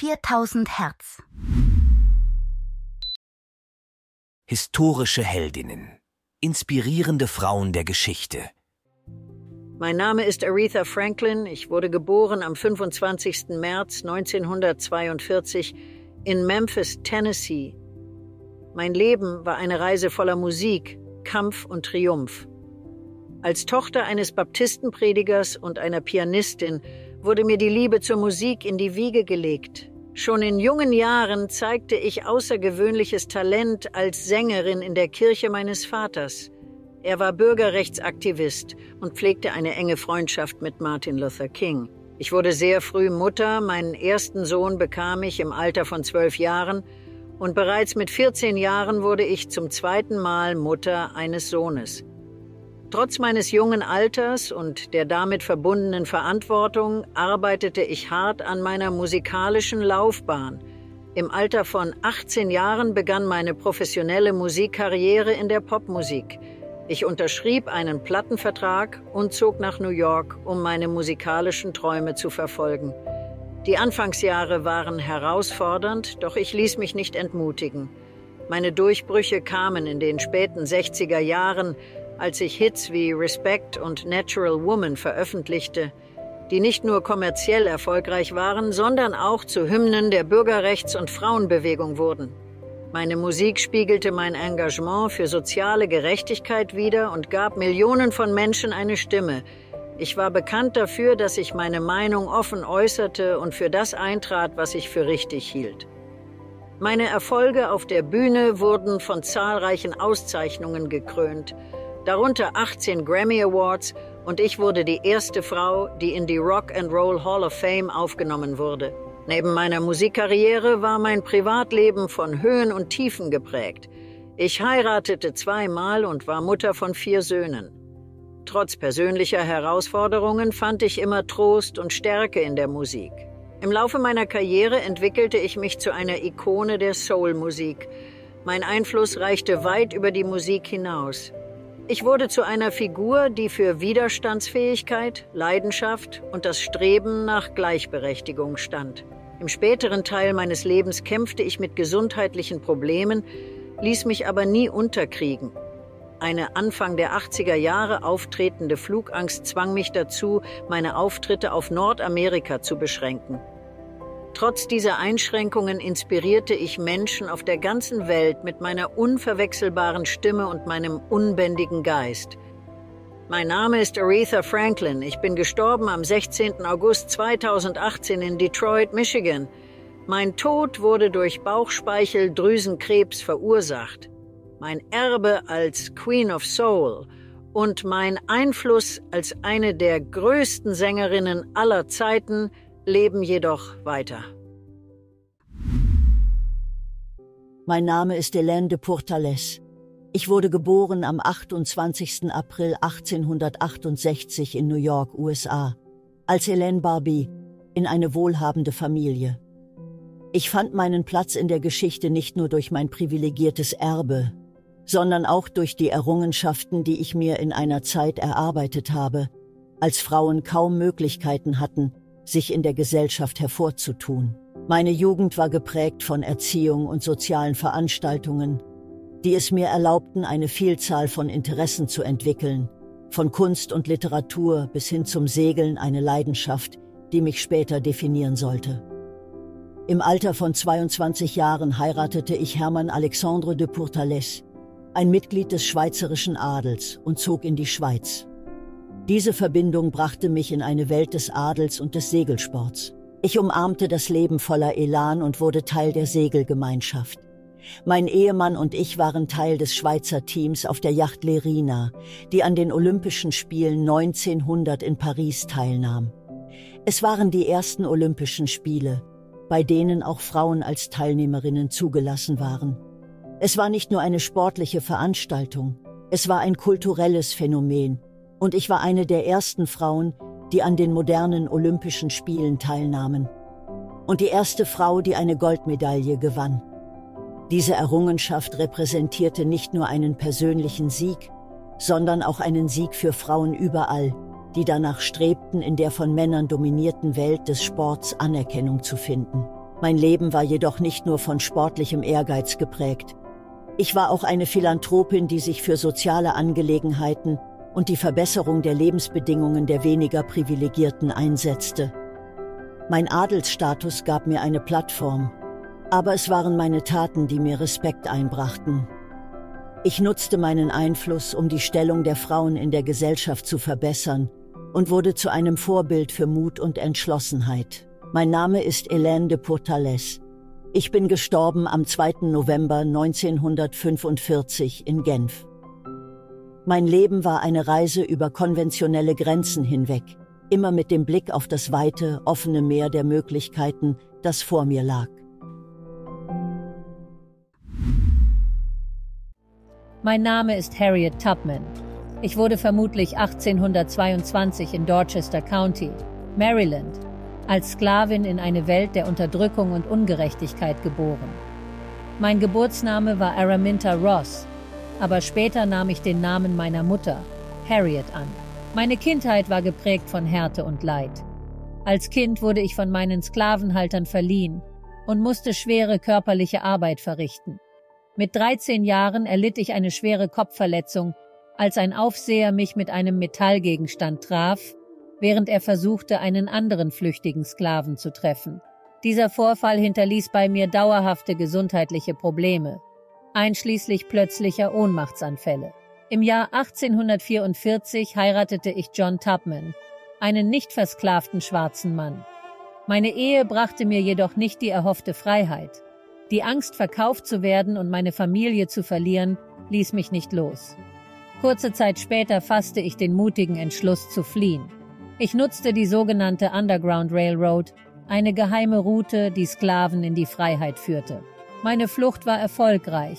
4000 Hertz. Historische Heldinnen. Inspirierende Frauen der Geschichte. Mein Name ist Aretha Franklin. Ich wurde geboren am 25. März 1942 in Memphis, Tennessee. Mein Leben war eine Reise voller Musik, Kampf und Triumph. Als Tochter eines Baptistenpredigers und einer Pianistin wurde mir die Liebe zur Musik in die Wiege gelegt. Schon in jungen Jahren zeigte ich außergewöhnliches Talent als Sängerin in der Kirche meines Vaters. Er war Bürgerrechtsaktivist und pflegte eine enge Freundschaft mit Martin Luther King. Ich wurde sehr früh Mutter, meinen ersten Sohn bekam ich im Alter von zwölf Jahren und bereits mit 14 Jahren wurde ich zum zweiten Mal Mutter eines Sohnes. Trotz meines jungen Alters und der damit verbundenen Verantwortung arbeitete ich hart an meiner musikalischen Laufbahn. Im Alter von 18 Jahren begann meine professionelle Musikkarriere in der Popmusik. Ich unterschrieb einen Plattenvertrag und zog nach New York, um meine musikalischen Träume zu verfolgen. Die Anfangsjahre waren herausfordernd, doch ich ließ mich nicht entmutigen. Meine Durchbrüche kamen in den späten 60er Jahren, als ich Hits wie Respect und Natural Woman veröffentlichte, die nicht nur kommerziell erfolgreich waren, sondern auch zu Hymnen der Bürgerrechts- und Frauenbewegung wurden. Meine Musik spiegelte mein Engagement für soziale Gerechtigkeit wider und gab Millionen von Menschen eine Stimme. Ich war bekannt dafür, dass ich meine Meinung offen äußerte und für das eintrat, was ich für richtig hielt. Meine Erfolge auf der Bühne wurden von zahlreichen Auszeichnungen gekrönt darunter 18 Grammy Awards und ich wurde die erste Frau, die in die Rock and Roll Hall of Fame aufgenommen wurde. Neben meiner Musikkarriere war mein Privatleben von Höhen und Tiefen geprägt. Ich heiratete zweimal und war Mutter von vier Söhnen. Trotz persönlicher Herausforderungen fand ich immer Trost und Stärke in der Musik. Im Laufe meiner Karriere entwickelte ich mich zu einer Ikone der Soul-Musik. Mein Einfluss reichte weit über die Musik hinaus. Ich wurde zu einer Figur, die für Widerstandsfähigkeit, Leidenschaft und das Streben nach Gleichberechtigung stand. Im späteren Teil meines Lebens kämpfte ich mit gesundheitlichen Problemen, ließ mich aber nie unterkriegen. Eine Anfang der 80er Jahre auftretende Flugangst zwang mich dazu, meine Auftritte auf Nordamerika zu beschränken. Trotz dieser Einschränkungen inspirierte ich Menschen auf der ganzen Welt mit meiner unverwechselbaren Stimme und meinem unbändigen Geist. Mein Name ist Aretha Franklin. Ich bin gestorben am 16. August 2018 in Detroit, Michigan. Mein Tod wurde durch Bauchspeicheldrüsenkrebs verursacht. Mein Erbe als Queen of Soul und mein Einfluss als eine der größten Sängerinnen aller Zeiten – leben jedoch weiter. Mein Name ist Hélène de Pourtalès. Ich wurde geboren am 28. April 1868 in New York, USA, als Hélène Barbie in eine wohlhabende Familie. Ich fand meinen Platz in der Geschichte nicht nur durch mein privilegiertes Erbe, sondern auch durch die Errungenschaften, die ich mir in einer Zeit erarbeitet habe, als Frauen kaum Möglichkeiten hatten, sich in der Gesellschaft hervorzutun. Meine Jugend war geprägt von Erziehung und sozialen Veranstaltungen, die es mir erlaubten, eine Vielzahl von Interessen zu entwickeln, von Kunst und Literatur bis hin zum Segeln eine Leidenschaft, die mich später definieren sollte. Im Alter von 22 Jahren heiratete ich Hermann Alexandre de Pourtalès, ein Mitglied des schweizerischen Adels, und zog in die Schweiz. Diese Verbindung brachte mich in eine Welt des Adels und des Segelsports. Ich umarmte das Leben voller Elan und wurde Teil der Segelgemeinschaft. Mein Ehemann und ich waren Teil des Schweizer Teams auf der Yacht Lerina, die an den Olympischen Spielen 1900 in Paris teilnahm. Es waren die ersten Olympischen Spiele, bei denen auch Frauen als Teilnehmerinnen zugelassen waren. Es war nicht nur eine sportliche Veranstaltung, es war ein kulturelles Phänomen, und ich war eine der ersten Frauen, die an den modernen Olympischen Spielen teilnahmen. Und die erste Frau, die eine Goldmedaille gewann. Diese Errungenschaft repräsentierte nicht nur einen persönlichen Sieg, sondern auch einen Sieg für Frauen überall, die danach strebten, in der von Männern dominierten Welt des Sports Anerkennung zu finden. Mein Leben war jedoch nicht nur von sportlichem Ehrgeiz geprägt. Ich war auch eine Philanthropin, die sich für soziale Angelegenheiten und die Verbesserung der Lebensbedingungen der weniger Privilegierten einsetzte. Mein Adelsstatus gab mir eine Plattform, aber es waren meine Taten, die mir Respekt einbrachten. Ich nutzte meinen Einfluss, um die Stellung der Frauen in der Gesellschaft zu verbessern und wurde zu einem Vorbild für Mut und Entschlossenheit. Mein Name ist Hélène de Pourtalès. Ich bin gestorben am 2. November 1945 in Genf. Mein Leben war eine Reise über konventionelle Grenzen hinweg, immer mit dem Blick auf das weite, offene Meer der Möglichkeiten, das vor mir lag. Mein Name ist Harriet Tubman. Ich wurde vermutlich 1822 in Dorchester County, Maryland, als Sklavin in eine Welt der Unterdrückung und Ungerechtigkeit geboren. Mein Geburtsname war Araminta Ross, aber später nahm ich den Namen meiner Mutter, Harriet, an. Meine Kindheit war geprägt von Härte und Leid. Als Kind wurde ich von meinen Sklavenhaltern verliehen und musste schwere körperliche Arbeit verrichten. Mit 13 Jahren erlitt ich eine schwere Kopfverletzung, als ein Aufseher mich mit einem Metallgegenstand traf während er versuchte, einen anderen flüchtigen Sklaven zu treffen. Dieser Vorfall hinterließ bei mir dauerhafte gesundheitliche Probleme, einschließlich plötzlicher Ohnmachtsanfälle. Im Jahr 1844 heiratete ich John Tubman, einen nicht versklavten schwarzen Mann. Meine Ehe brachte mir jedoch nicht die erhoffte Freiheit. Die Angst, verkauft zu werden und meine Familie zu verlieren, ließ mich nicht los. Kurze Zeit später fasste ich den mutigen Entschluss zu fliehen. Ich nutzte die sogenannte Underground Railroad, eine geheime Route, die Sklaven in die Freiheit führte. Meine Flucht war erfolgreich,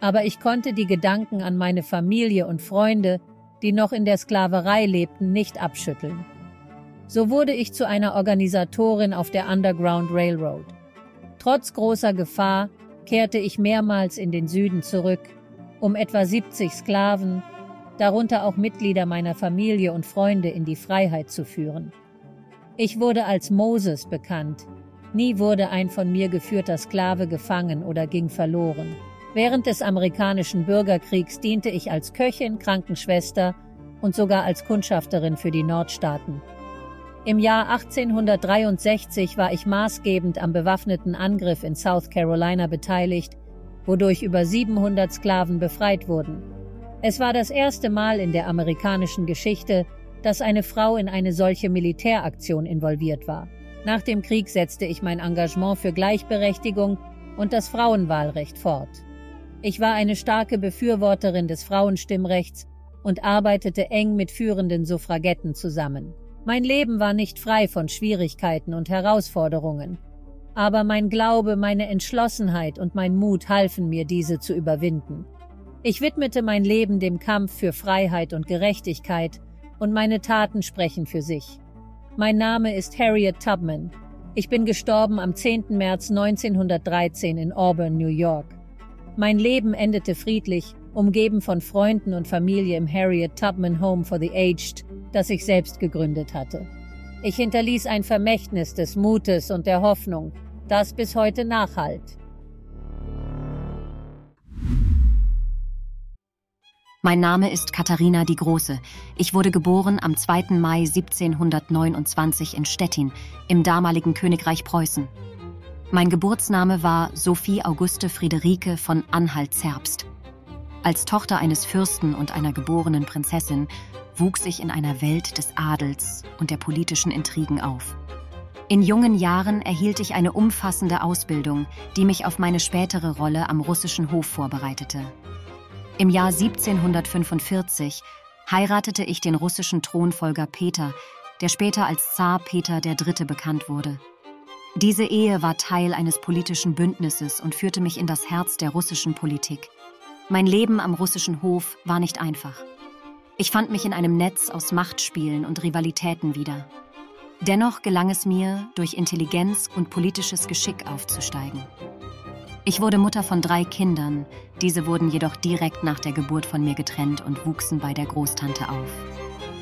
aber ich konnte die Gedanken an meine Familie und Freunde, die noch in der Sklaverei lebten, nicht abschütteln. So wurde ich zu einer Organisatorin auf der Underground Railroad. Trotz großer Gefahr kehrte ich mehrmals in den Süden zurück, um etwa 70 Sklaven, darunter auch Mitglieder meiner Familie und Freunde in die Freiheit zu führen. Ich wurde als Moses bekannt. Nie wurde ein von mir geführter Sklave gefangen oder ging verloren. Während des amerikanischen Bürgerkriegs diente ich als Köchin, Krankenschwester und sogar als Kundschafterin für die Nordstaaten. Im Jahr 1863 war ich maßgebend am bewaffneten Angriff in South Carolina beteiligt, wodurch über 700 Sklaven befreit wurden. Es war das erste Mal in der amerikanischen Geschichte, dass eine Frau in eine solche Militäraktion involviert war. Nach dem Krieg setzte ich mein Engagement für Gleichberechtigung und das Frauenwahlrecht fort. Ich war eine starke Befürworterin des Frauenstimmrechts und arbeitete eng mit führenden Suffragetten zusammen. Mein Leben war nicht frei von Schwierigkeiten und Herausforderungen, aber mein Glaube, meine Entschlossenheit und mein Mut halfen mir, diese zu überwinden. Ich widmete mein Leben dem Kampf für Freiheit und Gerechtigkeit und meine Taten sprechen für sich. Mein Name ist Harriet Tubman. Ich bin gestorben am 10. März 1913 in Auburn, New York. Mein Leben endete friedlich, umgeben von Freunden und Familie im Harriet Tubman Home for the Aged, das ich selbst gegründet hatte. Ich hinterließ ein Vermächtnis des Mutes und der Hoffnung, das bis heute nachhalt. Mein Name ist Katharina die Große. Ich wurde geboren am 2. Mai 1729 in Stettin, im damaligen Königreich Preußen. Mein Geburtsname war Sophie Auguste Friederike von Anhalt-Zerbst. Als Tochter eines Fürsten und einer geborenen Prinzessin wuchs ich in einer Welt des Adels und der politischen Intrigen auf. In jungen Jahren erhielt ich eine umfassende Ausbildung, die mich auf meine spätere Rolle am russischen Hof vorbereitete. Im Jahr 1745 heiratete ich den russischen Thronfolger Peter, der später als Zar Peter III. bekannt wurde. Diese Ehe war Teil eines politischen Bündnisses und führte mich in das Herz der russischen Politik. Mein Leben am russischen Hof war nicht einfach. Ich fand mich in einem Netz aus Machtspielen und Rivalitäten wieder. Dennoch gelang es mir, durch Intelligenz und politisches Geschick aufzusteigen. Ich wurde Mutter von drei Kindern, diese wurden jedoch direkt nach der Geburt von mir getrennt und wuchsen bei der Großtante auf.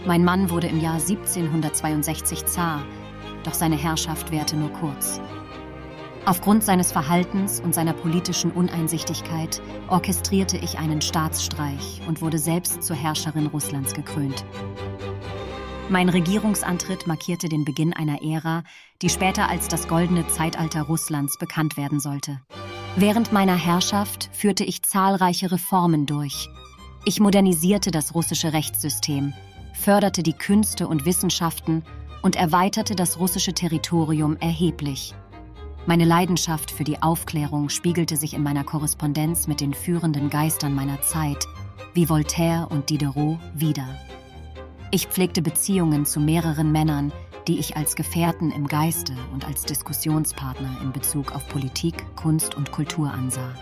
Mein Mann wurde im Jahr 1762 Zar, doch seine Herrschaft währte nur kurz. Aufgrund seines Verhaltens und seiner politischen Uneinsichtigkeit orchestrierte ich einen Staatsstreich und wurde selbst zur Herrscherin Russlands gekrönt. Mein Regierungsantritt markierte den Beginn einer Ära, die später als das goldene Zeitalter Russlands bekannt werden sollte. Während meiner Herrschaft führte ich zahlreiche Reformen durch. Ich modernisierte das russische Rechtssystem, förderte die Künste und Wissenschaften und erweiterte das russische Territorium erheblich. Meine Leidenschaft für die Aufklärung spiegelte sich in meiner Korrespondenz mit den führenden Geistern meiner Zeit, wie Voltaire und Diderot, wider. Ich pflegte Beziehungen zu mehreren Männern, die ich als Gefährten im Geiste und als Diskussionspartner in Bezug auf Politik, Kunst und Kultur ansah.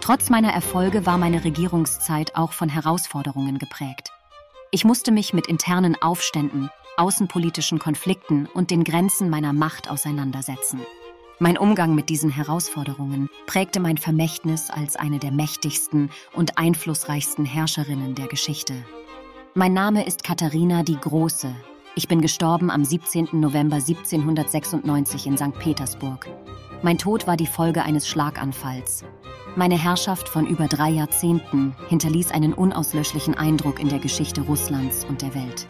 Trotz meiner Erfolge war meine Regierungszeit auch von Herausforderungen geprägt. Ich musste mich mit internen Aufständen, außenpolitischen Konflikten und den Grenzen meiner Macht auseinandersetzen. Mein Umgang mit diesen Herausforderungen prägte mein Vermächtnis als eine der mächtigsten und einflussreichsten Herrscherinnen der Geschichte. Mein Name ist Katharina die Große. Ich bin gestorben am 17. November 1796 in St. Petersburg. Mein Tod war die Folge eines Schlaganfalls. Meine Herrschaft von über drei Jahrzehnten hinterließ einen unauslöschlichen Eindruck in der Geschichte Russlands und der Welt.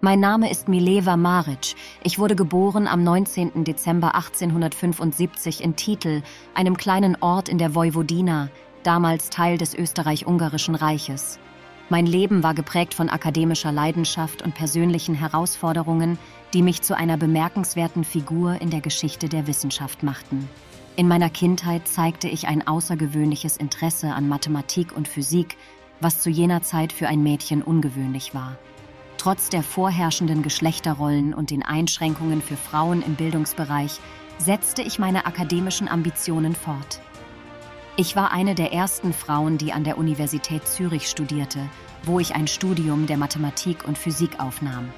Mein Name ist Mileva Maric. Ich wurde geboren am 19. Dezember 1875 in Titel, einem kleinen Ort in der Vojvodina, damals Teil des Österreich-Ungarischen Reiches. Mein Leben war geprägt von akademischer Leidenschaft und persönlichen Herausforderungen, die mich zu einer bemerkenswerten Figur in der Geschichte der Wissenschaft machten. In meiner Kindheit zeigte ich ein außergewöhnliches Interesse an Mathematik und Physik, was zu jener Zeit für ein Mädchen ungewöhnlich war. Trotz der vorherrschenden Geschlechterrollen und den Einschränkungen für Frauen im Bildungsbereich setzte ich meine akademischen Ambitionen fort. Ich war eine der ersten Frauen, die an der Universität Zürich studierte, wo ich ein Studium der Mathematik und Physik aufnahm.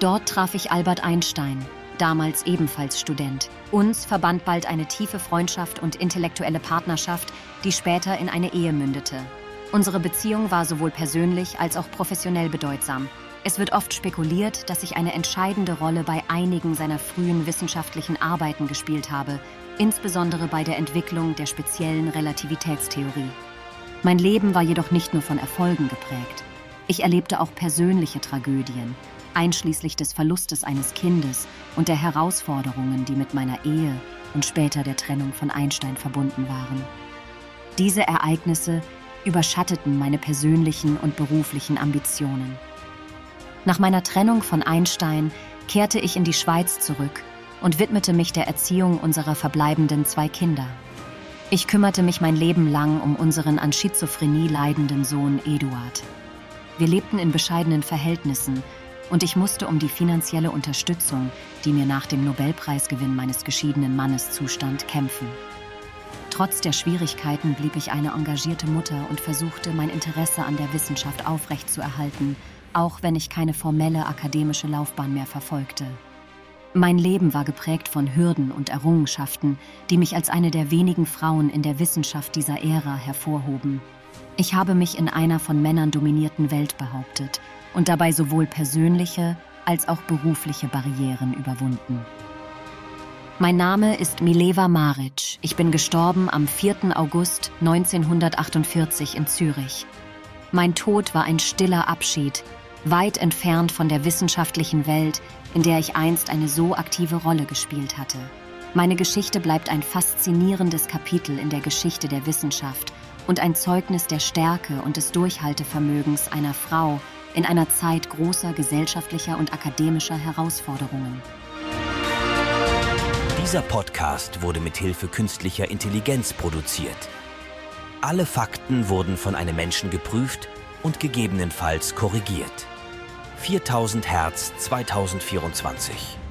Dort traf ich Albert Einstein, damals ebenfalls Student. Uns verband bald eine tiefe Freundschaft und intellektuelle Partnerschaft, die später in eine Ehe mündete. Unsere Beziehung war sowohl persönlich als auch professionell bedeutsam es wird oft spekuliert, dass ich eine entscheidende Rolle bei einigen seiner frühen wissenschaftlichen Arbeiten gespielt habe, insbesondere bei der Entwicklung der speziellen Relativitätstheorie. Mein Leben war jedoch nicht nur von Erfolgen geprägt. Ich erlebte auch persönliche Tragödien, einschließlich des Verlustes eines Kindes und der Herausforderungen, die mit meiner Ehe und später der Trennung von Einstein verbunden waren. Diese Ereignisse überschatteten meine persönlichen und beruflichen Ambitionen. Nach meiner Trennung von Einstein kehrte ich in die Schweiz zurück und widmete mich der Erziehung unserer verbleibenden zwei Kinder. Ich kümmerte mich mein Leben lang um unseren an Schizophrenie leidenden Sohn Eduard. Wir lebten in bescheidenen Verhältnissen und ich musste um die finanzielle Unterstützung, die mir nach dem Nobelpreisgewinn meines geschiedenen Mannes zustand, kämpfen. Trotz der Schwierigkeiten blieb ich eine engagierte Mutter und versuchte, mein Interesse an der Wissenschaft aufrechtzuerhalten auch wenn ich keine formelle akademische Laufbahn mehr verfolgte. Mein Leben war geprägt von Hürden und Errungenschaften, die mich als eine der wenigen Frauen in der Wissenschaft dieser Ära hervorhoben. Ich habe mich in einer von Männern dominierten Welt behauptet und dabei sowohl persönliche als auch berufliche Barrieren überwunden. Mein Name ist Mileva Maric. Ich bin gestorben am 4. August 1948 in Zürich. Mein Tod war ein stiller Abschied, weit entfernt von der wissenschaftlichen Welt, in der ich einst eine so aktive Rolle gespielt hatte. Meine Geschichte bleibt ein faszinierendes Kapitel in der Geschichte der Wissenschaft und ein Zeugnis der Stärke und des Durchhaltevermögens einer Frau in einer Zeit großer gesellschaftlicher und akademischer Herausforderungen. Dieser Podcast wurde mit Hilfe künstlicher Intelligenz produziert. Alle Fakten wurden von einem Menschen geprüft und gegebenenfalls korrigiert. 4000 Hertz 2024.